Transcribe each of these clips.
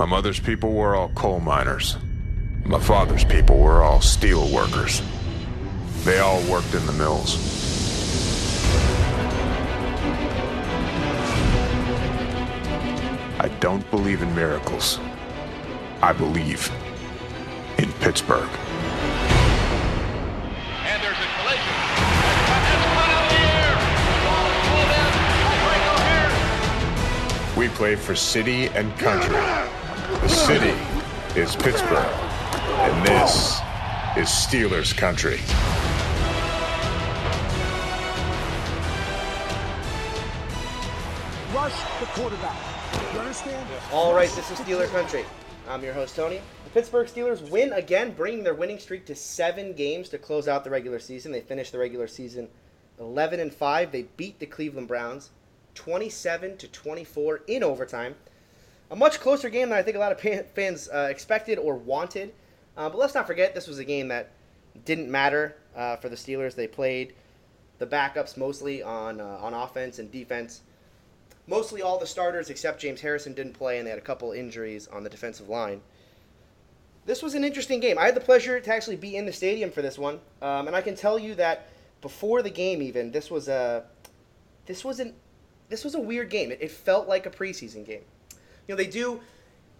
My mother's people were all coal miners. My father's people were all steel workers. They all worked in the mills. I don't believe in miracles. I believe in Pittsburgh. And there's a collision. That's one out of the air. Ball pulled in. Breaker here. We play for city and country. The city is Pittsburgh, and this is Steelers country. rush the quarterback. You understand? All right, this is Steeler Country. I'm your host, Tony. The Pittsburgh Steelers win again, bringing their winning streak to seven games to close out the regular season. They finished the regular season 11 and 5. They beat the Cleveland Browns 27 to 24 in overtime. A much closer game than I think a lot of fans uh, expected or wanted. Uh, but let's not forget, this was a game that didn't matter uh, for the Steelers. They played the backups mostly on uh, on offense and defense mostly all the starters except James Harrison didn't play, and they had a couple injuries on the defensive line. This was an interesting game. I had the pleasure to actually be in the stadium for this one, um, and I can tell you that before the game, even this was a this wasn't this was a weird game. It, it felt like a preseason game. You know, they do.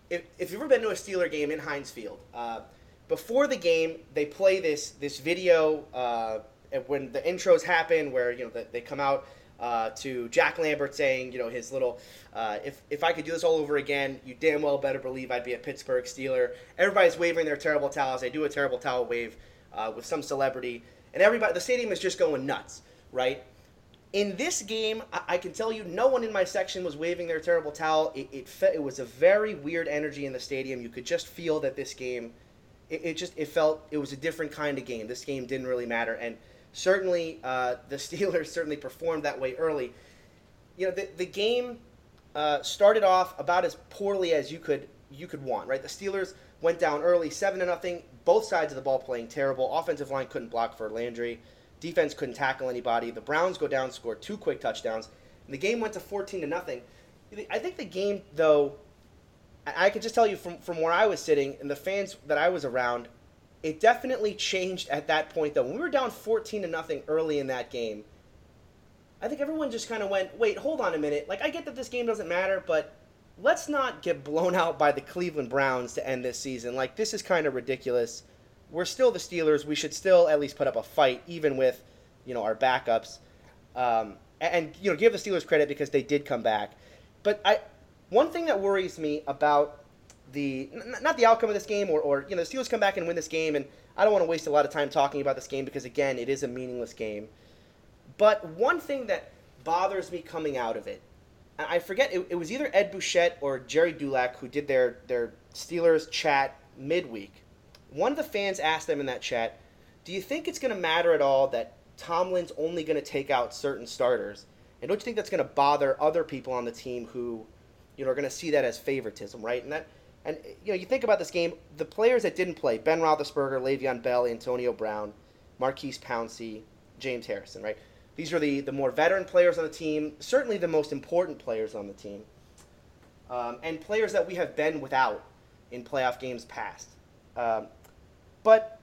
If, if you've ever been to a Steeler game in Heinz Field, uh, before the game, they play this this video uh, when the intros happen, where you know the, they come out uh, to Jack Lambert saying, you know, his little, uh, if, if I could do this all over again, you damn well better believe I'd be a Pittsburgh Steeler. Everybody's waving their terrible towels. They do a terrible towel wave uh, with some celebrity, and everybody, the stadium is just going nuts, right? In this game, I, can tell you, no one in my section was waving their terrible towel. It, it, fe- it was a very weird energy in the stadium. You could just feel that this game, it, it just, it felt, it was a different kind of game. This game didn't really matter, and certainly uh, the Steelers certainly performed that way early. You know, the, the game uh, started off about as poorly as you could you could want, right? The Steelers went down early, seven to nothing. Both sides of the ball playing terrible. Offensive line couldn't block for Landry. Defense couldn't tackle anybody. The Browns go down, score two quick touchdowns, and the game went to fourteen to nothing. I think the game, though, I could just tell you from from where I was sitting and the fans that I was around, it definitely changed at that point though. When we were down 14 to nothing early in that game, I think everyone just kind of went, "Wait, hold on a minute. Like I get that this game doesn't matter, but let's not get blown out by the Cleveland Browns to end this season. Like this is kind of ridiculous. We're still the Steelers. We should still at least put up a fight even with, you know, our backups. Um, and, you know, give the Steelers credit because they did come back. But I one thing that worries me about the n- not the outcome of this game or, or you know the Steelers come back and win this game and I don't want to waste a lot of time talking about this game because again it is a meaningless game. But one thing that bothers me coming out of it, I I forget it, it was either Ed Bouchette or Gerry Dulac who did their their Steelers chat midweek. One of the fans asked them in that chat, "Do you think it's going to matter at all that Tomlin's only going to take out certain starters? And don't you think that's going to bother other people on the team who, you know, are going to see that as favoritism, right? And that and you know, you think about this game, the players that didn't play, Ben Roethlisberger, Le'Veon Bell, Antonio Brown, Maurkice Pouncey, James Harrison, right? These are the, the more veteran players on the team, certainly the most important players on the team, um, and players that we have been without in playoff games past. Um, but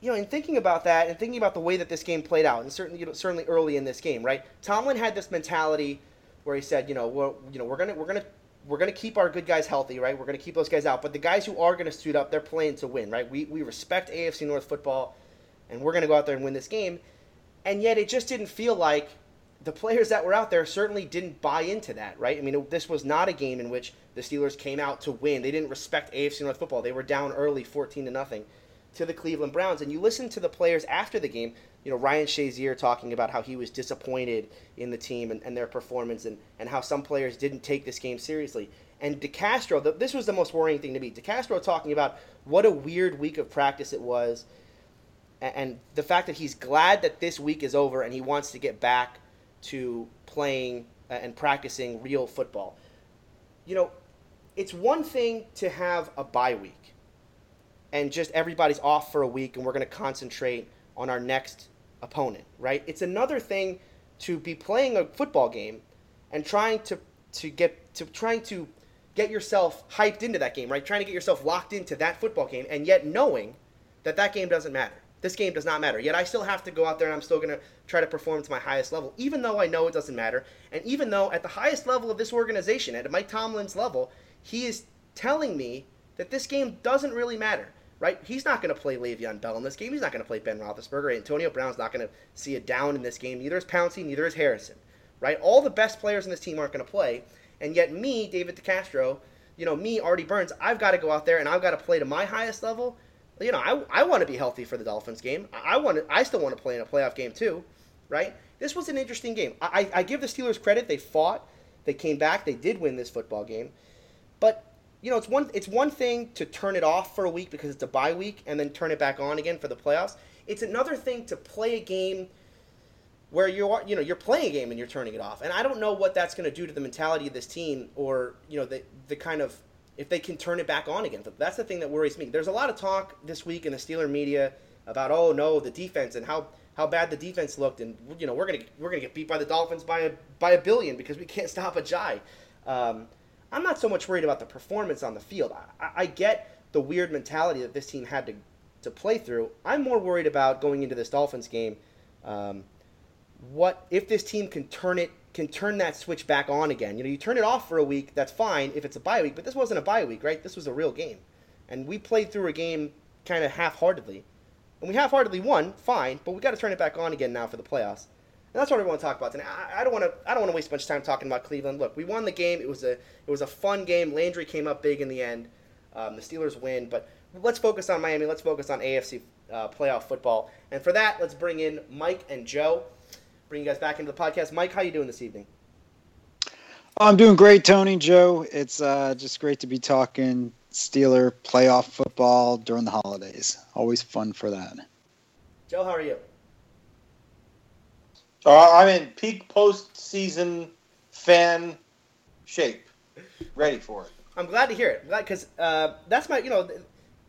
you know, in thinking about that and thinking about the way that this game played out, and certainly you know, certainly early in this game, right? Tomlin had this mentality where he said, you know, we're, you know, we're gonna we're gonna we're gonna keep our good guys healthy, right? We're gonna keep those guys out, but the guys who are gonna suit up, they're playing to win, right? We we respect AFC North football, and we're gonna go out there and win this game. And yet, it just didn't feel like the players that were out there certainly didn't buy into that, right? I mean, it, this was not a game in which the Steelers came out to win. They didn't respect AFC North football. They were down early, fourteen to nothing, to the Cleveland Browns. And you listen to the players after the game. You know, Ryan Shazier talking about how he was disappointed in the team and, and their performance, and, and how some players didn't take this game seriously. And DeCastro, the, this was the most worrying thing to me. DeCastro talking about what a weird week of practice it was, and, and the fact that he's glad that this week is over and he wants to get back to playing and practicing real football. You know, it's one thing to have a bye week and just everybody's off for a week and we're going to concentrate on our next opponent, right? It's another thing to be playing a football game and trying to to get to trying to get yourself hyped into that game, right? Trying to get yourself locked into that football game, and yet knowing that that game doesn't matter. This game does not matter. Yet I still have to go out there and I'm still going to try to perform to my highest level, even though I know it doesn't matter. And even though at the highest level of this organization, at Mike Tomlin's level, he is telling me that this game doesn't really matter, right? He's not going to play Le'Veon Bell in this game. He's not going to play Ben Roethlisberger. Antonio Brown's not going to see a down in this game. Neither is Pouncey. Neither is Harrison, right? All the best players in this team aren't going to play. And yet me, David DeCastro, you know, me, Artie Burns, I've got to go out there and I've got to play to my highest level – you know, I, I want to be healthy for the Dolphins game. I, want to, I still want to play in a playoff game too, right? This was an interesting game. I, I give the Steelers credit. They fought. They came back. They did win this football game. But you know, it's one it's one thing to turn it off for a week because it's a bye week and then turn it back on again for the playoffs. It's another thing to play a game where you are you know you're playing a game and you're turning it off. And I don't know what that's going to do to the mentality of this team or you know the the kind of if they can turn it back on again. That's the thing that worries me. There's a lot of talk this week in the Steeler media about oh no the defense and how how bad the defense looked and you know we're gonna we're gonna get beat by the Dolphins by a by a billion because we can't stop Ajayi. Um, I'm not so much worried about the performance on the field. I, I get the weird mentality that this team had to to play through. I'm more worried about going into this Dolphins game. Um, what if this team can turn it can turn that switch back on again. You know, you turn it off for a week, that's fine if it's a bye week, but this wasn't a bye week, right? This was a real game. And we played through a game kind of half heartedly. And we half heartedly won, fine, but we got to turn it back on again now for the playoffs. And that's what I want to talk about today. I, I don't want to. I don't want to waste much time talking about Cleveland. Look, we won the game. It was a. It was a fun game. Landry came up big in the end. Um, the Steelers win. But let's focus on Miami. Let's focus on AFC uh, playoff football. And for that, let's bring in Mike and Joe bring you guys back into the podcast. Mike, how you doing this evening? I'm doing great, Tony, Joe. It's uh, just great to be talking Steeler playoff football during the holidays. Always fun for that. Joe, how are you? Uh, I'm in peak postseason fan shape, ready for it. I'm glad to hear it. Because uh, that's my, you know,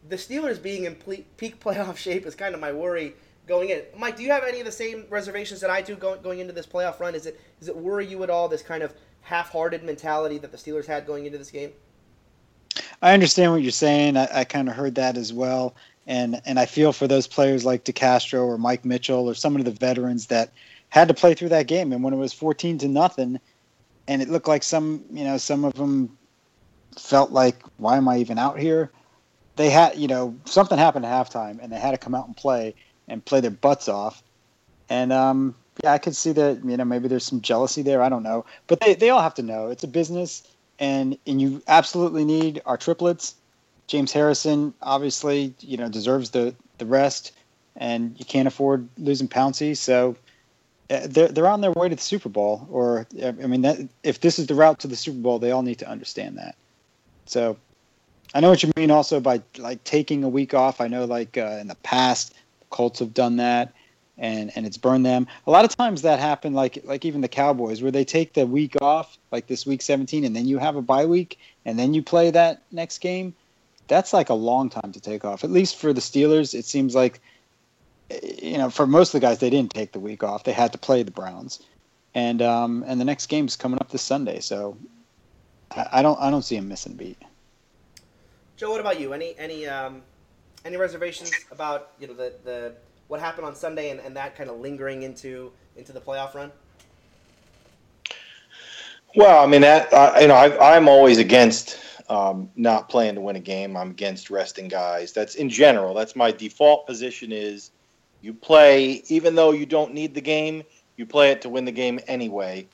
the Steelers being in peak playoff shape is kind of my worry going in. Mike, do you have any of the same reservations that I do going going into this playoff run? Is it does it worry you at all this kind of half-hearted mentality that the Steelers had going into this game? I understand what you're saying. I, I kind of heard that as well, and and I feel for those players like DeCastro or Mike Mitchell or some of the veterans that had to play through that game. And when it was 14 to nothing, and it looked like some you know some of them felt like why am I even out here? They had you know something happened at halftime, and they had to come out and play and play their butts off. And um, yeah, I could see that. You know, maybe there's some jealousy there. I don't know, but they they all have to know it's a business, and and you absolutely need our triplets. James Harrison obviously, you know, deserves the the rest, and you can't afford losing Pouncey, So they're they're on their way to the Super Bowl. Or I mean, that, if this is the route to the Super Bowl, they all need to understand that. So I know what you mean. Also by like taking a week off. I know like uh, in the past Colts have done that, and and it's burned them. A lot of times that happened, like like even the Cowboys, where they take the week off, like this week 17, and then you have a bye week, and then you play that next game. That's like a long time to take off. At least for the Steelers, it seems like, you know, for most of the guys, they didn't take the week off. They had to play the Browns, and um and the next game's coming up this Sunday, so I, I don't I don't see him missing beat. Joe, what about you? Any any um any reservations about you know the, the what happened on Sunday and, and that kind of lingering into into the playoff run? Well, I mean that uh, you know I, am always against um, not playing to win a game. I'm against resting guys. That's in general. That's my default position. Is you play even though you don't need the game, you play it to win the game anyway,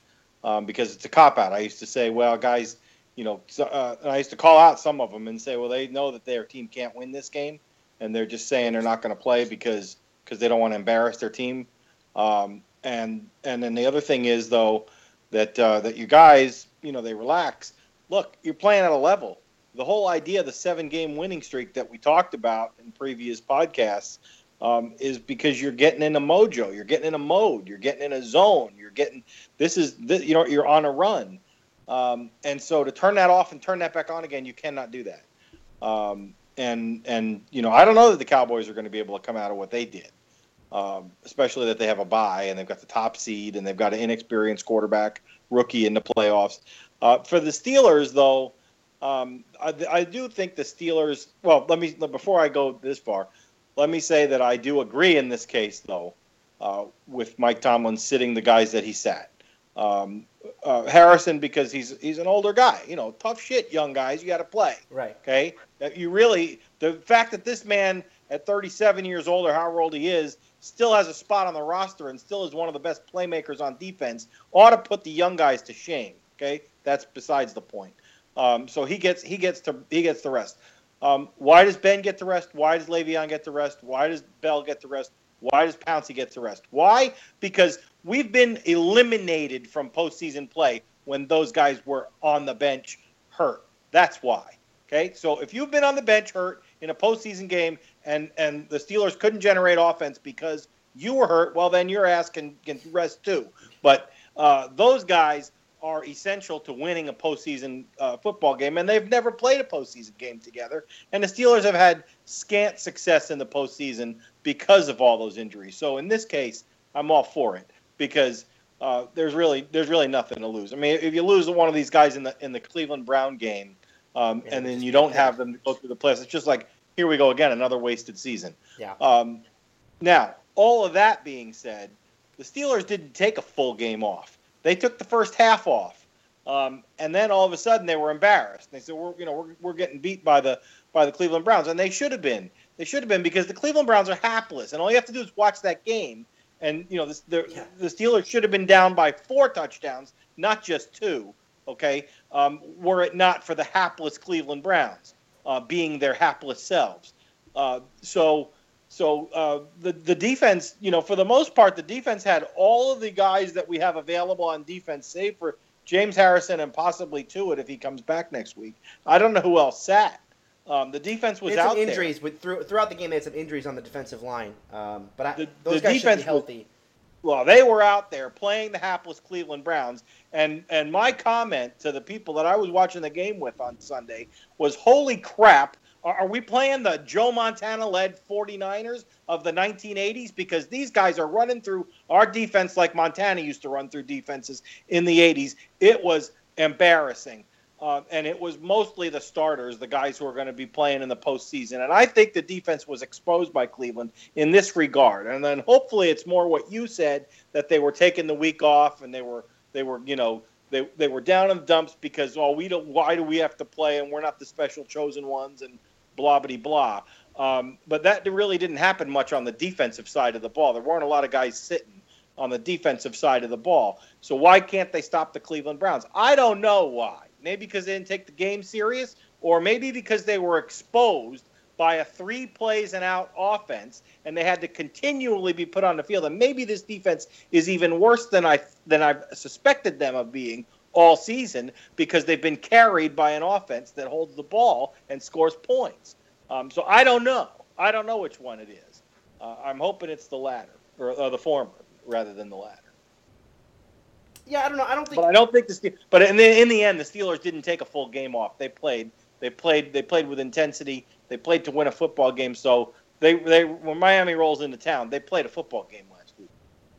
um, because it's a cop out. I used to say, well, guys, you know, uh, I used to call out some of them and say, well, they know that their team can't win this game, and they're just saying they're not going to play because because they don't want to embarrass their team. Um, and and then the other thing is though that uh, that you guys, you know, they relax. Look, you're playing at a level. The whole idea of the seven game winning streak that we talked about in previous podcasts um, is because you're getting in a mojo, you're getting in a mode, you're getting in a zone, you're getting this is this, you know you're on a run, um, and so to turn that off and turn that back on again, you cannot do that. Um, and and you know I don't know that the Cowboys are going to be able to come out of what they did, um, especially that they have a bye and they've got the top seed and they've got an inexperienced quarterback rookie in the playoffs. Uh, for the Steelers, though, Um, I, I do think the Steelers. Well, let me before I go this far, let me say that I do agree in this case, though, uh, with Mike Tomlin sitting the guys that he sat. Um, uh, Harrison because he's he's an older guy. You know, tough shit, young guys. You got to play. Right. Okay. That you really the fact that this man at 37 years old or however old he is still has a spot on the roster and still is one of the best playmakers on defense ought to put the young guys to shame. Okay, that's besides the point. Um, so he gets he gets to he gets the rest. Um, why does Ben get the rest? Why does Le'Veon get the rest? Why does Bell get the rest? Why does Pouncey get the rest? Why? Because we've been eliminated from postseason play when those guys were on the bench hurt. That's why. Okay, so if you've been on the bench hurt in a postseason game and and the Steelers couldn't generate offense because you were hurt, well then your ass can can rest too. But uh, those guys are essential to winning a postseason uh, football game, and they've never played a postseason game together. And the Steelers have had scant success in the postseason because of all those injuries. So in this case, I'm all for it because uh, there's really there's really nothing to lose. I mean, if you lose one of these guys in the in the Cleveland Brown game, um, Yeah, and then you don't have them to go through the playoffs, it's just like here we go again, another wasted season. Yeah. Um, now, all of that being said, the Steelers didn't take a full game off. They took the first half off, um, and then all of a sudden they were embarrassed. They said, "We're you know we're, we're getting beat by the by the Cleveland Browns," and they should have been. They should have been because the Cleveland Browns are hapless, and all you have to do is watch that game. And you know the the, Yeah. the Steelers should have been down by four touchdowns, not just two. Okay, um, were it not for the hapless Cleveland Browns uh, being their hapless selves. Uh, so so uh, the the defense, you know, for the most part, the defense had all of the guys that we have available on defense, save for James Harrison and possibly Tuitt if he comes back next week. I don't know who else sat. Um, the defense was out injuries with, through, throughout the game. They had some injuries on the defensive line, um, but I, The- those the guys should defense be was- healthy. Well, they were out there playing the hapless Cleveland Browns, and and my comment to the people that I was watching the game with on Sunday was, "Holy crap! Are, we playing the Joe Montana-led 49ers of the 1980s? Because these guys are running through our defense like Montana used to run through defenses in the 80s. It was embarrassing." Uh, and it was mostly the starters, the guys who are going to be playing in the postseason. And I think the defense was exposed by Cleveland in this regard. And then hopefully it's more what you said that they were taking the week off and they were they were you know they they were down in the dumps because oh we don't why do we have to play and we're not the special chosen ones and blah blah blah. Um, but that really didn't happen much on the defensive side of the ball. There weren't a lot of guys sitting on the defensive side of the ball. So why can't they stop the Cleveland Browns? I don't know why. Maybe because they didn't take the game serious, or maybe because they were exposed by a three plays and out offense, and they had to continually be put on the field. And maybe this defense is even worse than I than I've suspected them of being all season because they've been carried by an offense that holds the ball and scores points. Um, so I don't know. I don't know which one it is. Uh, I'm hoping it's the latter or, or the former rather than the latter. Yeah, I don't know. I don't think. But I don't think the Ste- but in the in the end, the Steelers didn't take a full game off. They played. They played. They played with intensity. They played to win a football game. So they they when Miami rolls into town, they played a football game last week.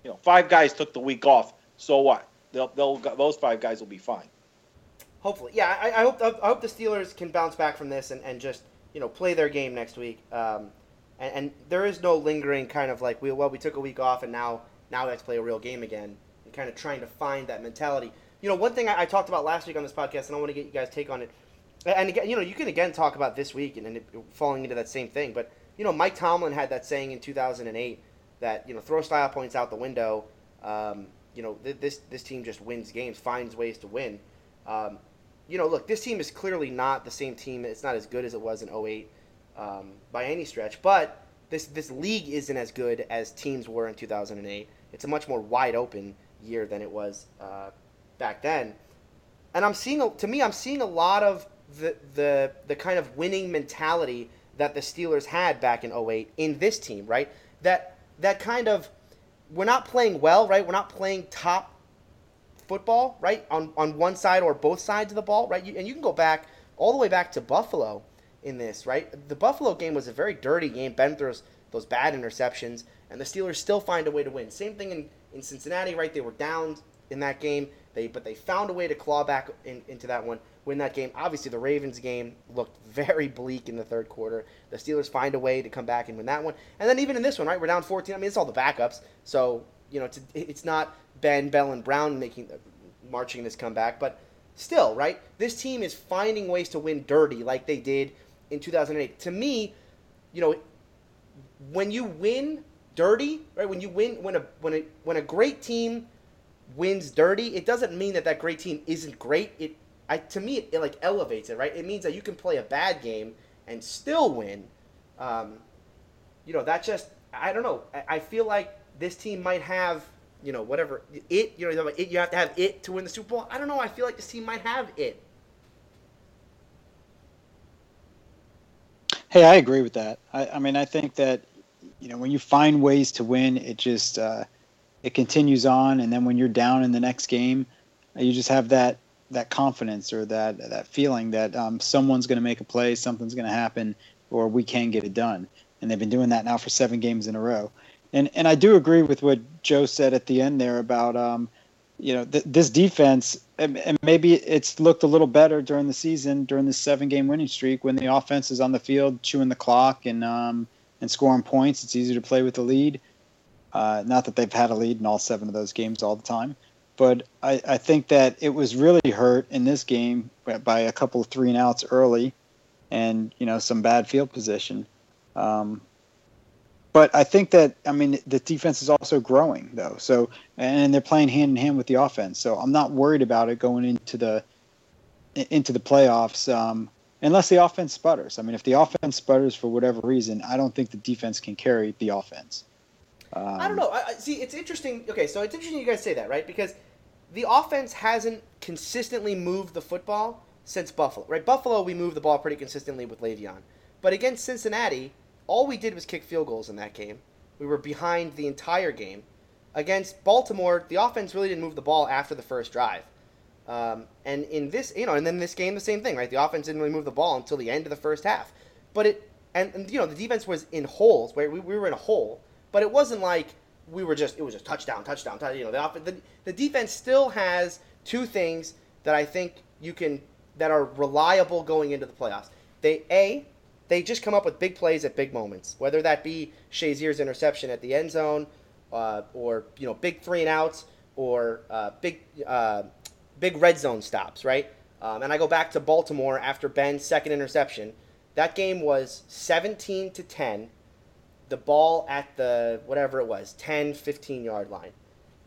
You know, five guys took the week off. So what? They'll they'll those five guys will be fine. Hopefully, yeah. I, I hope I hope the Steelers can bounce back from this and, and just you know play their game next week. Um, and, and there is no lingering kind of like we well we took a week off and now now let's play a real game again and kind of trying to find that mentality. You know, one thing I, I talked about last week on this podcast, and I want to get you guys' take on it. And again, you know, you can again talk about this week and, and it, falling into that same thing. But you know, Mike Tomlin had that saying in 2008 that you know throw style points out the window. Um, you know, th- this this team just wins games, finds ways to win. Um, you know, look, this team is clearly not the same team. It's not as good as it was in 08 um, by any stretch. But this this league isn't as good as teams were in 2008. It's a much more wide open year than it was uh, back then. And I'm seeing, to me, I'm seeing a lot of the, the the kind of winning mentality that the Steelers had back in 08 in this team, right? That that kind of we're not playing well, right? We're not playing top football, right? On on one side or both sides of the ball, right? You, and you can go back all the way back to Buffalo in this, right? The Buffalo game was a very dirty game. Ben throws those bad interceptions, and the Steelers still find a way to win. Same thing in, in Cincinnati, right? They were down in that game, They but they found a way to claw back in, into that one, win that game. Obviously, the Ravens game looked very bleak in the third quarter. The Steelers find a way to come back and win that one, and then even in this one, right, we're down 14. I mean, it's all the backups, so you know, it's, it's not Ben, Bell, and Brown making marching this comeback, but still, right? This team is finding ways to win dirty like they did in 2008. To me, you know, when you win dirty, right? When you win, when a when a when a great team wins dirty, it doesn't mean that that great team isn't great. It, I to me, it, it like elevates it, right? It means that you can play a bad game and still win. Um, you know, that just I don't know. I, I feel like this team might have you know whatever it you know it, you have to have it to win the Super Bowl. I don't know. I feel like this team might have it. Hey, I agree with that. I, I mean, I think that you know when you find ways to win, it just uh, it continues on, and then when you're down in the next game, you just have that that confidence or that that feeling that um, someone's going to make a play, something's going to happen, or we can get it done. And they've been doing that now for seven games in a row. And and I do agree with what Joe said at the end there about um, you know th- this defense, and, and maybe it's looked a little better during the season during this seven game winning streak when the offense is on the field chewing the clock and um, and scoring points. It's easier to play with the lead. Uh, not that they've had a lead in all seven of those games all the time, but I, I think that it was really hurt in this game by a couple of three and outs early, and you know some bad field position. Um, but I think that I mean the defense is also growing though. So and they're playing hand in hand with the offense. So I'm not worried about it going into the into the playoffs. Um, unless the offense sputters. I mean, if the offense sputters for whatever reason, I don't think the defense can carry the offense. Um, I don't know. I, I, see, it's interesting. Okay, so it's interesting you guys say that, right? Because the offense hasn't consistently moved the football since Buffalo, right? Buffalo, we moved the ball pretty consistently with Le'Veon, but against Cincinnati, all we did was kick field goals in that game. We were behind the entire game. Against Baltimore, the offense really didn't move the ball after the first drive. Um, and in this, you know, and then this game, the same thing, right? The offense didn't really move the ball until the end of the first half. But it, and, and you know, the defense was in holes, where we, we were in a hole, but it wasn't like we were just, it was just touchdown, touchdown, touchdown. You know, the, off- the, the defense still has two things that I think you can, that are reliable going into the playoffs. They, A, they just come up with big plays at big moments, whether that be Shazier's interception at the end zone, uh, or, you know, big three and outs, or uh, big, uh, big red zone stops, right? Um, and I go back to Baltimore after Ben's second interception. That game was 17 to 10. The ball at the whatever it was, 10, 15 yard line.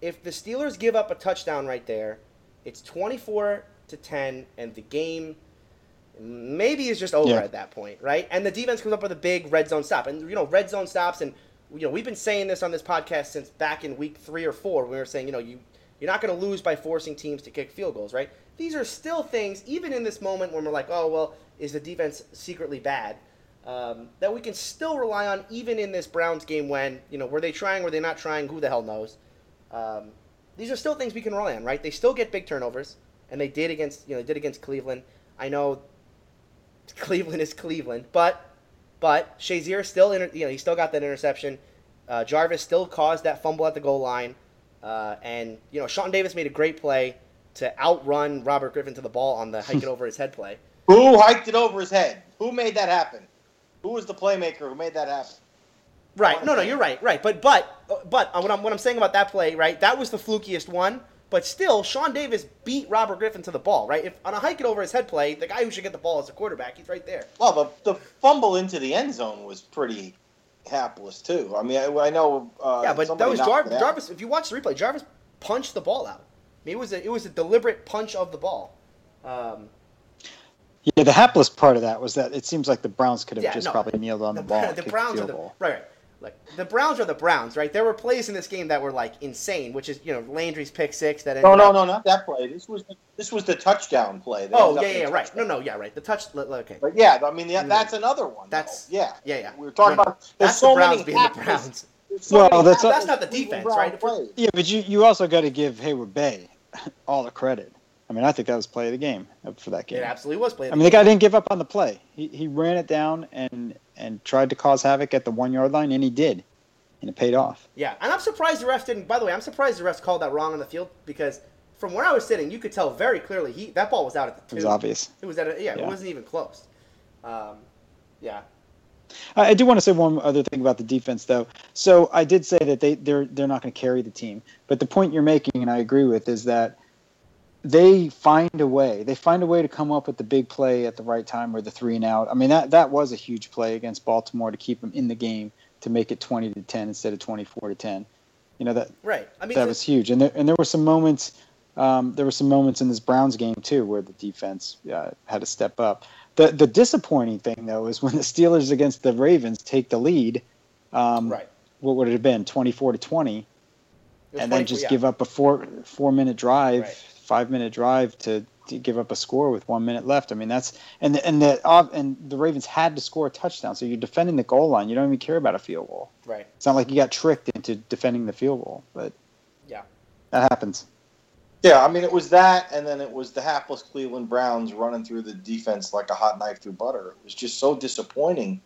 If the Steelers give up a touchdown right there, it's 24 to 10, and the game maybe is just over Yeah. at that point, right? And the defense comes up with a big red zone stop. And, you know, red zone stops, and, you know, we've been saying this on this podcast since back in week three or four. We were saying, you know, you, you're not going to lose by forcing teams to kick field goals, right? These are still things, even in this moment when we're like, oh, well, is the defense secretly bad? Um, that we can still rely on even in this Browns game when, you know, were they trying, were they not trying, who the hell knows? Um, these are still things we can rely on, right? They still get big turnovers, and they did against, you know, they did against Cleveland. I know Cleveland is Cleveland, but but Shazier still, inter- you know, he still got that interception. Uh, Jarvis still caused that fumble at the goal line, uh, and you know, Sean Davis made a great play to outrun Robert Griffin to the ball on the hike it over his head play. Who hiked it over his head? Who made that happen? Who was the playmaker who made that happen? Right. No, no, you're right. Right. But but but uh, what I'm what I'm saying about that play, right? That was the flukiest one. But still, Sean Davis beat Robert Griffin to the ball, right? If on a hike it over his head play, the guy who should get the ball is the quarterback. He's right there. Well, the, the fumble into the end zone was pretty hapless too. I mean, I, I know. Uh, yeah, but that was knocked Jarvis. Jarvis. If you watch the replay, Jarvis punched the ball out. I mean, it was a it was a deliberate punch of the ball. Um, Yeah, the hapless part of that was that it seems like the Browns could have Yeah, just no. probably kneeled on the, the, ball. the kicked Browns are the goal. right, right. Like the Browns are the Browns, right? There were plays in this game that were like insane, which is you know Landry's pick six that ended No, no, up- no, not that play. This was the, this was the touchdown play. that Oh ended yeah, yeah, a right. No, no, yeah, right. The touch. li- li- Okay. But yeah, I mean, yeah, mm. that's another one. though. That's- yeah, yeah, yeah. We were talking No, no. about. There's That's so the Browns many being the Browns. so Well, many that's- hapless That's not the defense, right? plays. Yeah, but you, you also got to give Heyward-Bey all the credit. I mean, I think that was play of the game for that game. It absolutely was played. I mean, the guy didn't give up on the play. He, he ran it down and and tried to cause havoc at the one yard line, and he did, and it paid off. Yeah, and I'm surprised the refs didn't. By the way, I'm surprised the refs called that wrong on the field because from where I was sitting, you could tell very clearly he that ball was out at the It was obvious. It was at a, yeah, Yeah. It wasn't even close. Um, yeah. I, I do want to say one other thing about the defense, though. So I did say that they they're they're not going to carry the team, but the point you're making, and I agree with, is that they find a way. They find a way to come up with the big play at the right time or the three and out. I mean that that was a huge play against Baltimore to keep them in the game to make it 20 to 10 instead of 24 to 10. You know that Right. I mean, that was huge. And there and there were some moments. Um, there were some moments in this Browns game too where the defense uh, had to step up. The the disappointing thing though is when the Steelers against the Ravens take the lead. Um, right. What would it have been? Twenty four to twenty, It was and then just yeah. give up a four four minute drive, Right. Five minute drive to, to give up a score with one minute left. I mean that's and the, and the uh, and the Ravens had to score a touchdown. So you're defending the goal line. You don't even care about a field goal. Right. It's not like you got tricked into defending the field goal, but Yeah. that happens. Yeah, I mean, it was that, and then it was the hapless Cleveland Browns running through the defense like a hot knife through butter. It was just so disappointing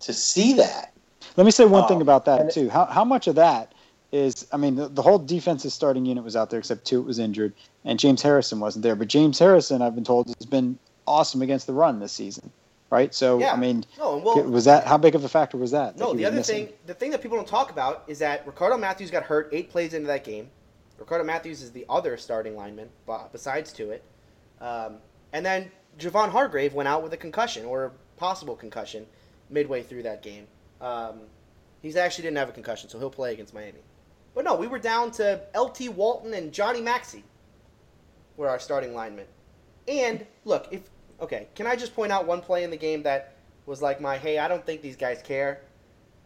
to see that. Let me say one Um, thing about that too. How how much of that is? I mean, the, the whole defensive starting unit was out there except Tuitt was injured, and James Harrison wasn't there. But James Harrison, I've been told, has been awesome against the run this season, right? So Yeah. I mean, No, well, was that how big of a factor was that? that No, he the other missing? thing, the thing that people don't talk about is that Ricardo Matthews got hurt eight plays into that game. Ricardo Matthews is the other starting lineman, besides Tuitt. Um, and then Javon Hargrave went out with a concussion or a possible concussion midway through that game. Um, he's actually didn't have a concussion, so he'll play against Miami. But no, we were down to LT Walton and Johnny Maxey were our starting linemen. And look, if okay, can I just point out one play in the game that was like my hey, I don't think these guys care.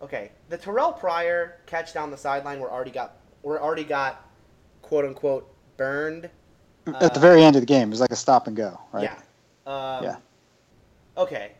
Okay, the Terrelle Pryor catch down the sideline were already got were already got quote unquote burned. at the very end of the game. It was like a stop and go, right? Yeah. Um, Yeah. Okay.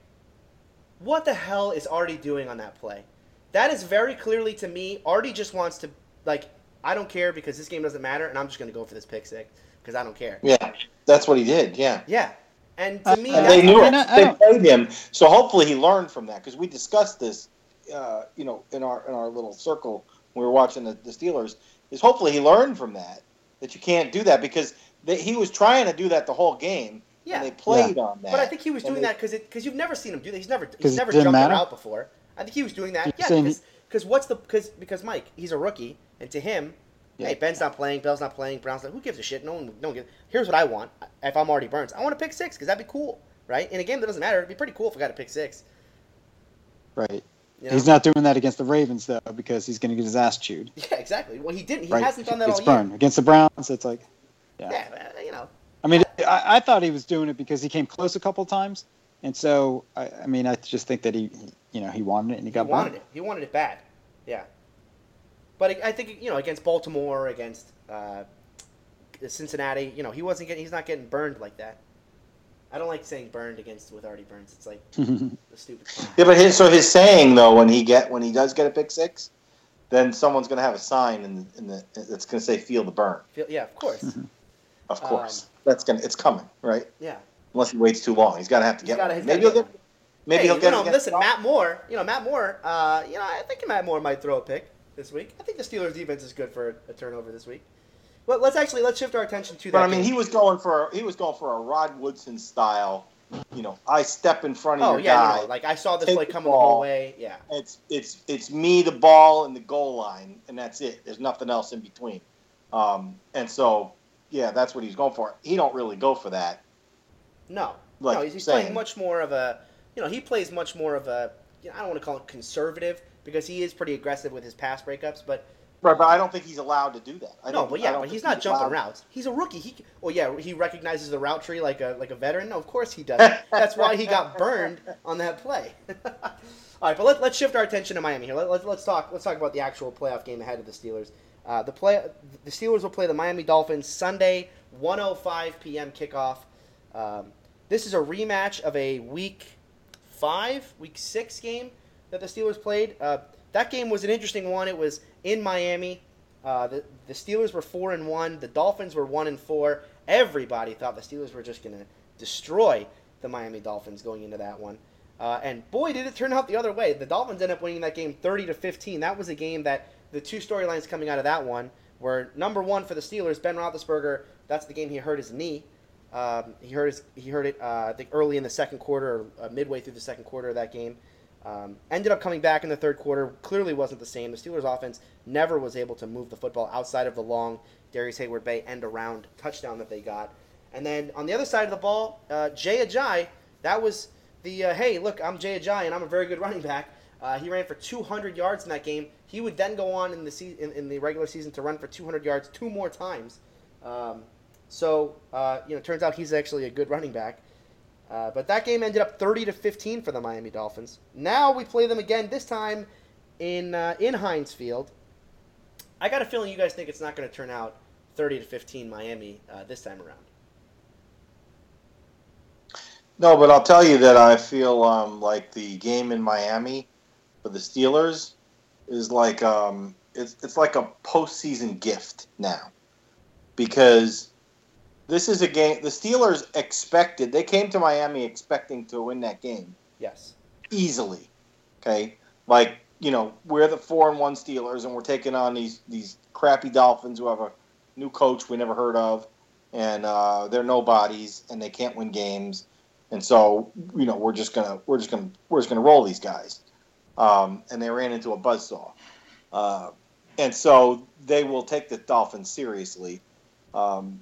What the hell is Artie doing on that play? That is very clearly to me. Artie just wants to like. I don't care because this game doesn't matter, and I'm just going to go for this pick six because I don't care. Yeah, that's what he did. Yeah. Yeah, and to Uh, me, And they knew it. I- I They played him, so hopefully he learned from that because we discussed this, uh, you know, in our in our little circle when we were watching the, the Steelers. Is hopefully he learned from that that you can't do that because they, he was trying to do that the whole game. Yeah. and they played on that. But I think he was doing they- that because because you've never seen him do that. He's never 'Cause he's never didn't jumped matter? out before. I think he was doing that. You're Yeah, saying because because what's the because because Mike he's a rookie and to him, Yeah. hey Ben's not playing, Bell's not playing, Brown's not. Who gives a shit? No one no one gives. Here's what I want. If I'm Artie Burns, I want to pick six because that'd be cool, right? In a game that doesn't matter, it'd be pretty cool if I got to pick six. Right. You know? He's not doing that against the Ravens though, because he's going to get his ass chewed. Yeah, exactly. Well, he didn't. He right? hasn't done that it's all year. against the Browns. It's like, yeah. Yeah, uh, you know. I mean, I, I thought he was doing it because he came close a couple times, and so I, I mean, I just think that he- you know, he wanted it and he He got wanted burned. it. He wanted it bad. Yeah. But I I think you know against Baltimore, against uh, Cincinnati, you know he wasn't getting. He's not getting burned like that. I don't like saying burned against with Artie Burns. It's like the stupid. Yeah, but his, so his saying though, when he get when he does get a pick six, then someone's going to have a sign in the, in the that's going to say "Feel the burn." Feel- Yeah, of course. Of Um, course, that's gonna it's coming, right? Yeah. Unless he waits too long, he's got to have to He's get gotta- one. Maybe gotta he'll get get. Maybe hey, he'll you know, listen, Matt Moore. You know, Matt Moore. Uh, you know, I think Matt Moore might throw a pick this week. I think the Steelers' defense is good for a turnover this week. Well, let's actually let's shift our attention to that. But I mean, game. he was going for he was going for a Rod Woodson style. You know, I step in front of Oh your yeah, guy. you know, like I saw this play the coming the whole way. Yeah. it's it's it's me, the ball, and the goal line, and that's it. There's nothing else in between. Um, and so, yeah, that's what he's going for. He don't really go for that. No, Like no, he's, he's playing much more of a, you know, he plays much more of a, you know, I don't want to call it conservative because he is pretty aggressive with his pass breakups, but Right, but I don't think he's allowed to do that. I no, but yeah, but he's not jumping allowed- routes. He's a rookie. He, well, yeah, he recognizes the route tree like a like a veteran. No, of course he does. That's why he got burned on that play. All right, but let, let's shift our attention to Miami here. Let, let, let's talk. Let's talk about the actual playoff game ahead of the Steelers. Uh, the play, the Steelers will play the Miami Dolphins Sunday, 1:05 p.m. kickoff. Um, this is a rematch of a Week Five, Week Six game that the Steelers played. Uh, that game was an interesting one. It was in Miami. Uh, the, the Steelers were four and one. The Dolphins were one and four. Everybody thought the Steelers were just going to destroy the Miami Dolphins going into that one. Uh, and boy, did it turn out the other way. The Dolphins ended up winning that game 30 to 15. That was a game that the two storylines coming out of that one were number one for the Steelers, Ben Roethlisberger, that's the game he hurt his knee. Um, he heard his, he hurt it uh, I think early in the second quarter, or uh, midway through the second quarter of that game. Um, ended up coming back in the third quarter. Clearly wasn't the same. The Steelers' offense never was able to move the football outside of the long Darrius Heyward-Bey end around touchdown that they got. And then on the other side of the ball, uh, Jay Ajayi, that was the uh, hey, look, I'm Jay Ajayi and I'm a very good running back. Uh, he ran for 200 yards in that game. He would then go on in the se- in, in the regular season to run for 200 yards two more times. Um, so uh, you know, turns out he's actually a good running back. Uh, but that game ended up 30 to 15 for the Miami Dolphins. Now we play them again. This time in uh, in Heinz Field. I got a feeling you guys think it's not going to turn out 30 to 15 Miami uh, this time around. No, but I'll tell you that I feel um, like the game in Miami for the Steelers is like um, it's it's like a postseason gift now because this is a game the Steelers expected. They came to Miami expecting to win that game Yes. easily. Okay, like you know we're the four and one Steelers, and we're taking on these these crappy Dolphins who have a new coach we never heard of, and uh, they're nobodies, and they can't win games, and so you know we're just gonna we're just gonna we're just gonna roll these guys, um, and they ran into a buzzsaw, uh, and so they will take the Dolphins seriously. Um,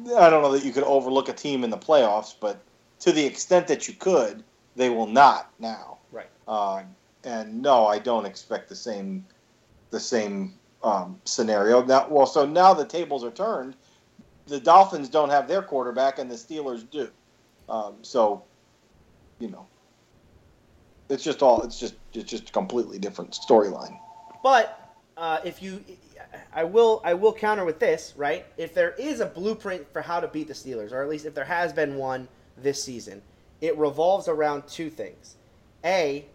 I don't know that you could overlook a team in the playoffs, but to the extent that you could, they will not now. Right. Um, and no, I don't expect the same the same um, scenario. Now, well, so now the tables are turned. The Dolphins don't have their quarterback, and the Steelers do. Um, so, you know, it's just all it's just it's just a completely different storyline. But uh, if you, I will, I will counter with this, right? If there is a blueprint for how to beat the Steelers, or at least if there has been one this season, it revolves around two things: a,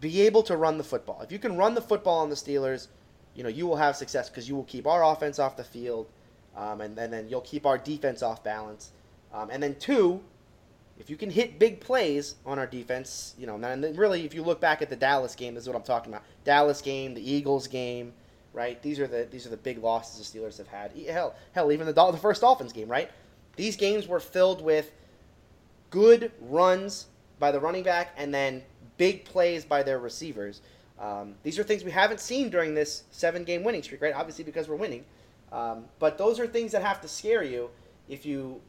be able to run the football. If you can run the football on the Steelers, you know you will have success because you will keep our offense off the field, um, and, and then you'll keep our defense off balance. Um, and then two, if you can hit big plays on our defense, you know, and really, if you look back at the Dallas game, this is what I'm talking about. Dallas game, the Eagles game, right? These are the these are the big losses the Steelers have had. Hell, hell, even the the first Dolphins game, right? These games were filled with good runs by the running back and then big plays by their receivers. Um, these are things we haven't seen during this seven game winning streak, right? Obviously because we're winning, um, but those are things that have to scare you if you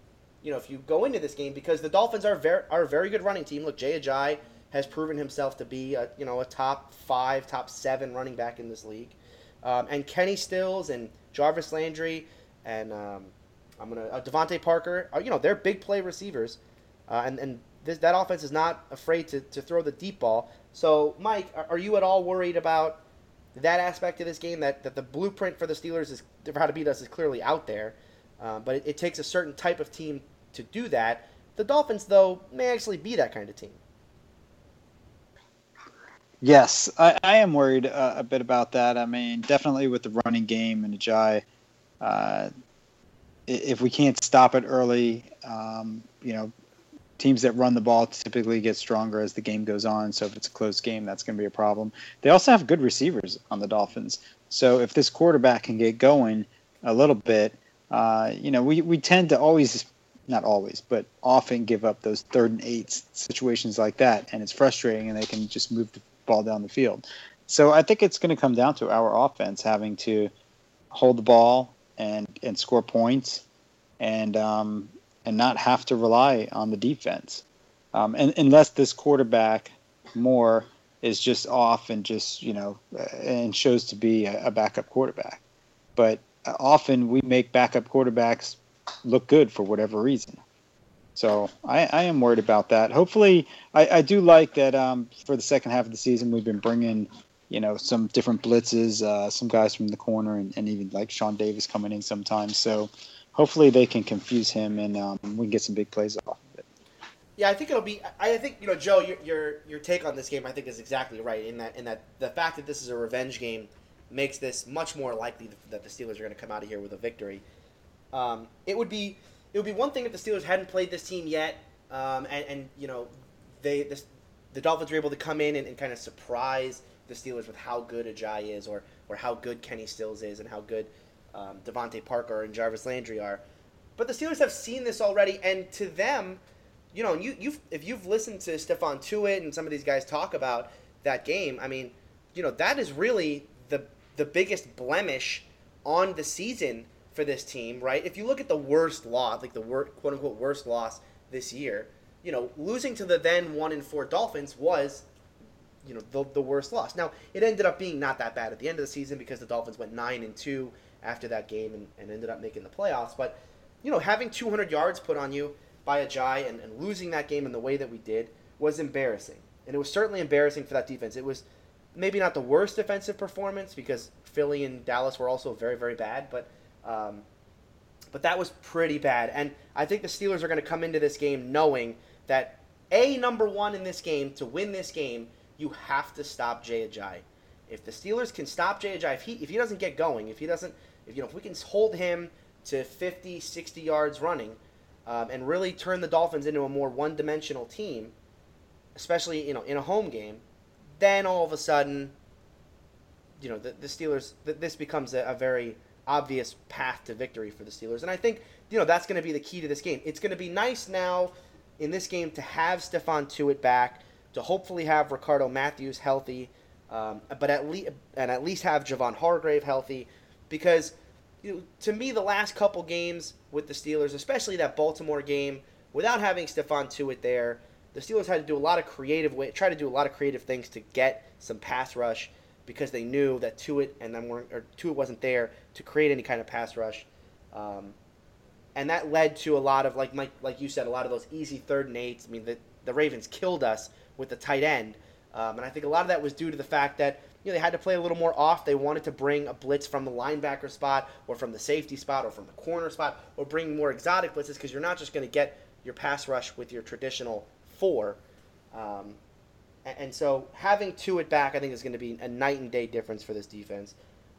you know, if you go into this game because the Dolphins are very are a very good running team. Look, Jay Ajayi has proven himself to be a you know a top five, top seven running back in this league, um, and Kenny Stills and Jarvis Landry and um, I'm gonna uh, DeVante Parker. Are, you know, they're big play receivers, uh, and and this, that offense is not afraid to, to throw the deep ball. So, Mike, are, are you at all worried about that aspect of this game? That that the blueprint for the Steelers is for how to beat us is clearly out there. Uh, but it, it takes a certain type of team to do that. The Dolphins, though, may actually be that kind of team. Yes, I, I am worried uh, a bit about that. I mean, definitely with the running game and Ajay, uh, if we can't stop it early, um, you know, teams that run the ball typically get stronger as the game goes on. So if it's a close game, that's going to be a problem. They also have good receivers on the Dolphins. So if this quarterback can get going a little bit, uh, you know, we, we tend to always, not always, but often give up those third and eight situations like that. And it's frustrating, and they can just move the ball down the field. So I think it's going to come down to our offense having to hold the ball and, and score points and um, and not have to rely on the defense. Um, and unless this quarterback Moore is just off and just you know and shows to be a, a backup quarterback, but uh, often we make backup quarterbacks look good for whatever reason. So I, I am worried about that. Hopefully, I, I do like that um, for the second half of the season we've been bringing you know some different blitzes, uh, some guys from the corner, and, and even like Sean Davis coming in sometimes. So hopefully they can confuse him and um, we can get some big plays off of it. Yeah, I think it'll be. I think you know, Joe, your your your take on this game, I think, is exactly right. In that in that the fact that this is a revenge game makes this much more likely that the Steelers are going to come out of here with a victory. Um, it would be it would be one thing if the Steelers hadn't played this team yet, um, and, and you know they this, the Dolphins were able to come in and, and kind of surprise the Steelers with how good Ajayi is, or or how good Kenny Stills is, and how good um, DeVante Parker and Jarvis Landry are. But the Steelers have seen this already, and to them, you know, you you if you've listened to Stephon Tuitt and some of these guys talk about that game, I mean, you know, that is really the the biggest blemish on the season for this team, right? If you look at the worst loss, like the wor- quote unquote worst loss this year, you know, losing to the then one in four Dolphins was, you know, the, the worst loss. Now it ended up being not that bad at the end of the season because the Dolphins went nine and two after that game and, and ended up making the playoffs. But you know, having 200 yards put on you by Ajayi and, and losing that game in the way that we did was embarrassing, and it was certainly embarrassing for that defense. It was maybe not the worst defensive performance because Philly and Dallas were also very very bad, but. Um, but that was pretty bad. And I think the Steelers are going to come into this game knowing that a number one in this game to win this game, you have to stop Jay Ajayi. If the Steelers can stop Jay Ajayi, if he if he doesn't get going, if he doesn't, if you know, if we can hold him to 50, 60 yards running, um, and really turn the Dolphins into a more one-dimensional team, especially you know in a home game, then all of a sudden, you know, the, the Steelers, the, this becomes a, a very obvious path to victory for the Steelers. And I think, you know, that's going to be the key to this game. It's going to be nice now in this game to have Stephon Tuitt back, to hopefully have Ricardo Mathews healthy, um, but at least and at least have Javon Hargrave healthy, because you know, to me the last couple games with the Steelers, especially that Baltimore game, without having Stephon Tuitt there, the Steelers had to do a lot of creative way, try to do a lot of creative things to get some pass rush because they knew that Tuitt and them weren't or Tuitt wasn't there to create any kind of pass rush, um, and that led to a lot of like Mike, like you said, a lot of those easy third and eights. I mean, the the Ravens killed us with the tight end, um, and I think a lot of that was due to the fact that you know they had to play a little more off. They wanted to bring a blitz from the linebacker spot, or from the safety spot, or from the corner spot, or bring more exotic blitzes because you're not just going to get your pass rush with your traditional four. Um, and, so having Tuitt back, I think, is going to be a night and day difference for this defense.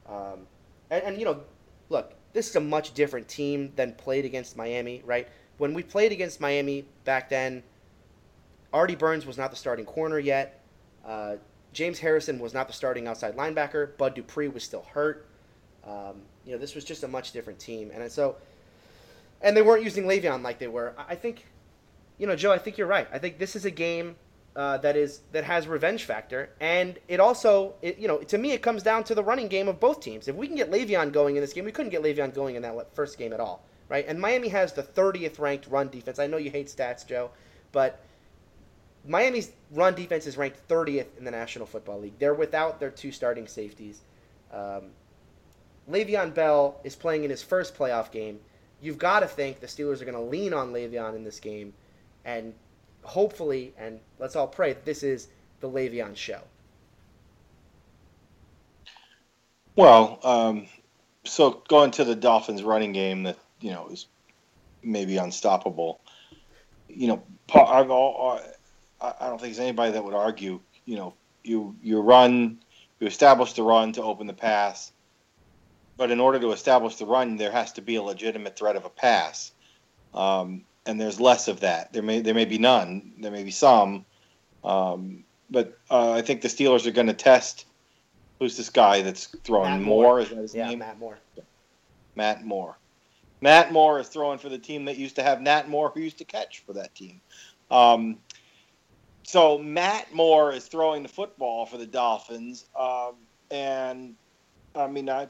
Um, and, and, you know, look, this is a much different team than played against Miami, right? When we played against Miami back then, Artie Burns was not the starting corner yet. Uh, James Harrison was not the starting outside linebacker. Bud Dupree was still hurt. Um, you know, this was just a much different team, and so, and they weren't using Le'Veon like they were. I think, you know, Joe, I think you're right. I think this is a game uh, that is that has revenge factor, and it also, it, you know, to me, it comes down to the running game of both teams. If we can get Le'Veon going in this game, we couldn't get Le'Veon going in that first game at all, right? And Miami has the 30th ranked run defense. I know you hate stats, Joe, but Miami's run defense is ranked 30th in the National Football League. They're without their two starting safeties. Um, Le'Veon Bell is playing in his first playoff game. You've got to think the Steelers are going to lean on Le'Veon in this game, and hopefully, and let's all pray this is the Le'Veon show. Well, um, so going to the Dolphins running game that you know is maybe unstoppable. You know, I've all, I don't think there's anybody that would argue. You know, you you run, you establish the run to open the pass, but in order to establish the run, there has to be a legitimate threat of a pass. Um, and there's less of that. There may there may be none. There may be some, um, but uh, I think the Steelers are going to test. Who's this guy that's throwing Matt Moore? Moore. Is that his Yeah, name? Matt Moore. Matt Moore. Matt Moore is throwing for the team that used to have Nat Moore, who used to catch for that team. Um, so Matt Moore is throwing the football for the Dolphins, um, and I mean, I,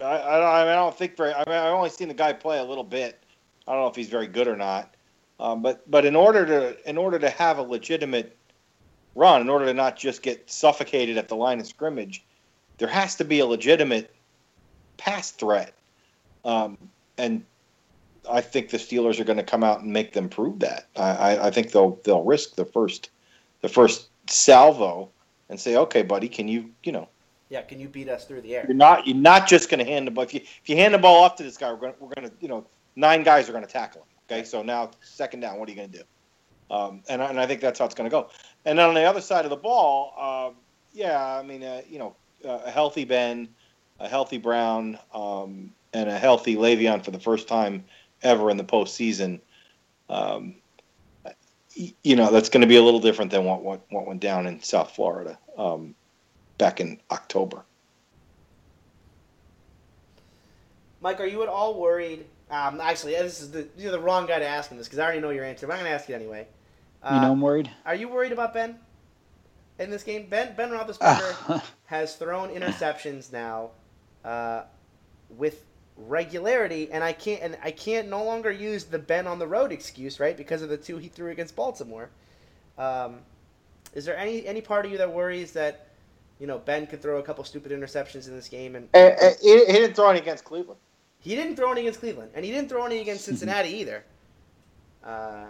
I, I, I don't think very. I mean, I've only seen the guy play a little bit. I don't know if he's very good or not. Um, but but in order to in order to have a legitimate run, in order to not just get suffocated at the line of scrimmage, there has to be a legitimate pass threat. Um, and I think the Steelers are going to come out and make them prove that. I, I, I think they'll they'll risk the first the first salvo and say, okay, buddy, can you you know Yeah, can you beat us through the air? you're not you're not just going to hand the ball. If you if you hand the ball off to this guy, we're going we're going to you know nine guys are going to tackle him. Okay, so now second down, what are you going to do? Um, and I- and I think that's how it's going to go. And on the other side of the ball, um, yeah, I mean, uh, you know, uh, a healthy Ben, a healthy Brown, um, and a healthy Le'Veon for the first time ever in the postseason. Um, you know, that's going to be a little different than what what, what went down in South Florida. um, back in October. Mike, are you at all worried? Um, actually, this is the you're the wrong guy to ask him this because I already know your answer. But I'm going to ask you anyway. Uh, you know, I'm worried. Are you worried about Ben in this game? Ben Ben Roethlisberger has thrown interceptions now uh, with regularity, and I can't and I can't no longer use the Ben on the road excuse, right? Because of the two he threw against Baltimore. Um, is there any any part of you that worries that you know Ben could throw a couple stupid interceptions in this game and And, and he, he didn't throw any against Cleveland. He didn't throw any against Cleveland, and he didn't throw any against Cincinnati either. Uh,